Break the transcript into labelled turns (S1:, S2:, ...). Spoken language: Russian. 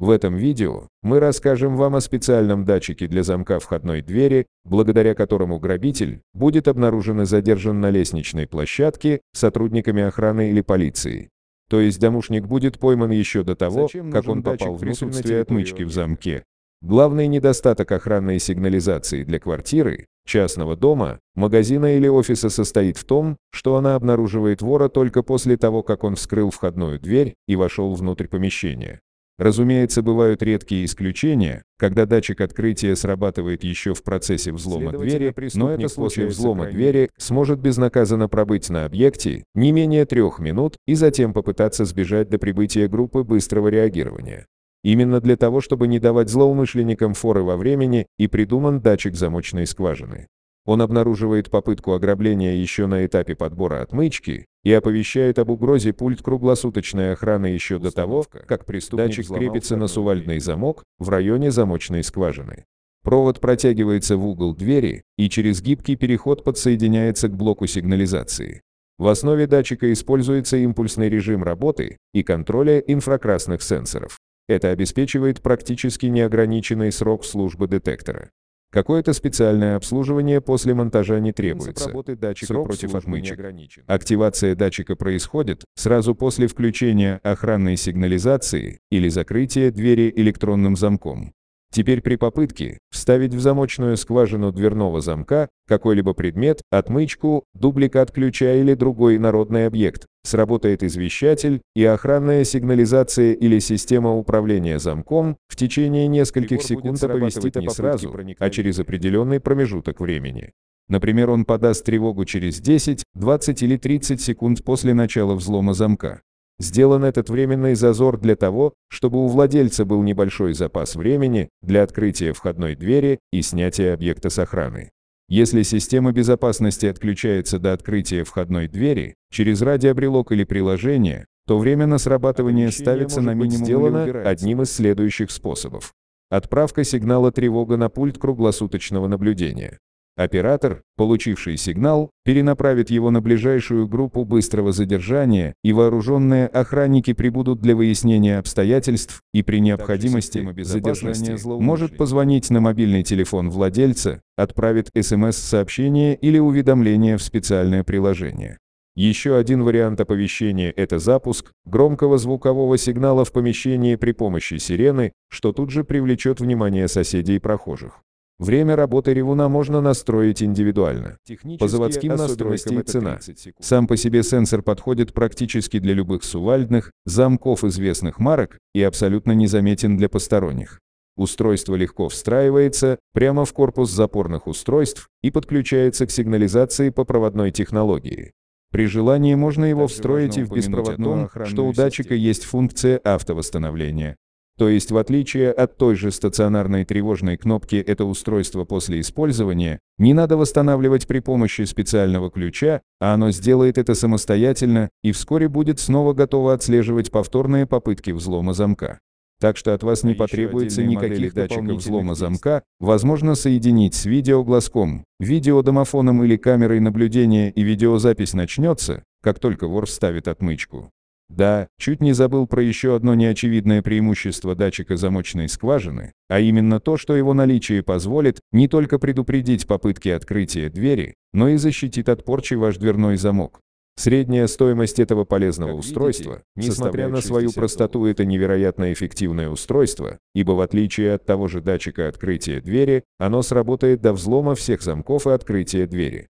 S1: В этом видео мы расскажем вам о специальном датчике для замка входной двери, благодаря которому грабитель будет обнаружен и задержан на лестничной площадке сотрудниками охраны или полиции. То есть домушник будет пойман еще до того,
S2: Зачем
S1: как он попал в присутствие отмычки в замке. Главный недостаток охранной сигнализации для квартиры, частного дома, магазина или офиса состоит в том, что она обнаруживает вора только после того, как он вскрыл входную дверь и вошел внутрь помещения. Разумеется, бывают редкие исключения, когда датчик открытия срабатывает еще в процессе взлома двери, но это после взлома
S2: крайне
S1: двери сможет безнаказанно пробыть на объекте не менее трех минут и затем попытаться сбежать до прибытия группы быстрого реагирования. Именно для того, чтобы не давать злоумышленникам форы во времени, и придуман датчик замочной скважины. Он обнаруживает попытку ограбления еще на этапе подбора отмычки и оповещает об угрозе пульт круглосуточной охраны еще до того, как преступник крепится на сувальдный замок в районе замочной скважины. Провод протягивается в угол двери и через гибкий переход подсоединяется к блоку сигнализации. В основе датчика используется импульсный режим работы и контроля инфракрасных сенсоров. Это обеспечивает практически неограниченный срок службы детектора. Какое-то специальное обслуживание после монтажа не требуется.
S2: работы датчика
S1: Срок
S2: против отмычек.
S1: Активация датчика происходит сразу после включения охранной сигнализации или закрытия двери электронным замком. Теперь при попытке вставить в замочную скважину дверного замка какой-либо предмет, отмычку, дубликат ключа или другой инородный объект, сработает извещатель, и охранная сигнализация или система управления замком в течение нескольких секунд оповестит не сразу, а через определенный промежуток времени. Например, он подаст тревогу через 10, 20 или 30 секунд после начала взлома замка. Сделан этот временный зазор для того, чтобы у владельца был небольшой запас времени для открытия входной двери и снятия объекта с охраны. Если система безопасности отключается до открытия входной двери через радиобрелок или приложение, то время на срабатывание
S2: Оповещение
S1: ставится на минимум
S2: сделано
S1: одним из следующих способов. Отправка сигнала тревога на пульт круглосуточного наблюдения. Оператор, получивший сигнал, перенаправит его на ближайшую группу быстрого задержания, и вооруженные охранники прибудут для выяснения обстоятельств и при необходимости задержания может позвонить на мобильный телефон владельца, отправит СМС-сообщение или уведомление в специальное приложение. Еще один вариант оповещения – это запуск громкого звукового сигнала в помещении при помощи сирены, что тут же привлечет внимание соседей и прохожих. Время работы ревуна можно настроить индивидуально. По заводским настройкам и цена. Сам по себе сенсор подходит практически для любых сувальдных, замков известных марок и абсолютно незаметен для посторонних. Устройство легко встраивается прямо в корпус запорных устройств и подключается к сигнализации по проводной технологии. При желании можно его
S2: Также
S1: встроить и в беспроводном, что у датчика
S2: систему.
S1: есть функция автовосстановления. То есть в отличие от той же стационарной тревожной кнопки это устройство после использования не надо восстанавливать при помощи специального ключа, а оно сделает это самостоятельно и вскоре будет снова готово отслеживать повторные попытки взлома замка. Так что от вас
S2: А
S1: не
S2: еще
S1: потребуется никаких датчиков взлома замка, возможно соединить с видеоглазком, видеодомофоном или камерой наблюдения и видеозапись начнется, как только вор вставит отмычку. Да, чуть не забыл про еще одно неочевидное преимущество датчика замочной скважины, а именно то, что его наличие позволит не только предупредить попытки открытия двери, но и защитит от порчи ваш дверной замок. Средняя стоимость этого полезного
S2: Как
S1: устройства,
S2: видите,
S1: несмотря на свою
S2: 60
S1: простоту, это невероятно эффективное устройство, ибо в отличие от того же датчика открытия двери, оно сработает до взлома всех замков и открытия двери.